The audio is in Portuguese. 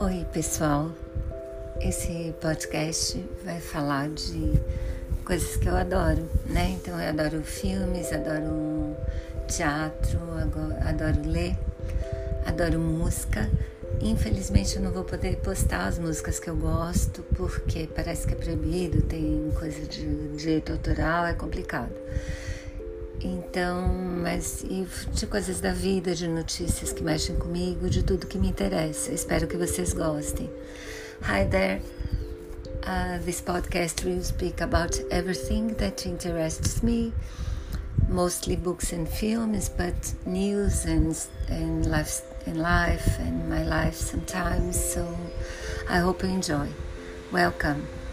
Oi, pessoal. Esse podcast vai falar de coisas que eu adoro, né? Então, eu adoro filmes, adoro teatro, adoro ler, adoro música. Infelizmente, eu não vou poder postar as músicas que eu gosto porque parece que é proibido, tem coisa de direito autoral, é complicado. Então, mas e de coisas da vida, de notícias que mexem comigo, de tudo que me interessa. Espero que vocês gostem. Hi there. Uh, this podcast will speak about everything that interests me, mostly books and films, but news and and life and life and my life sometimes. So I hope you enjoy. Welcome.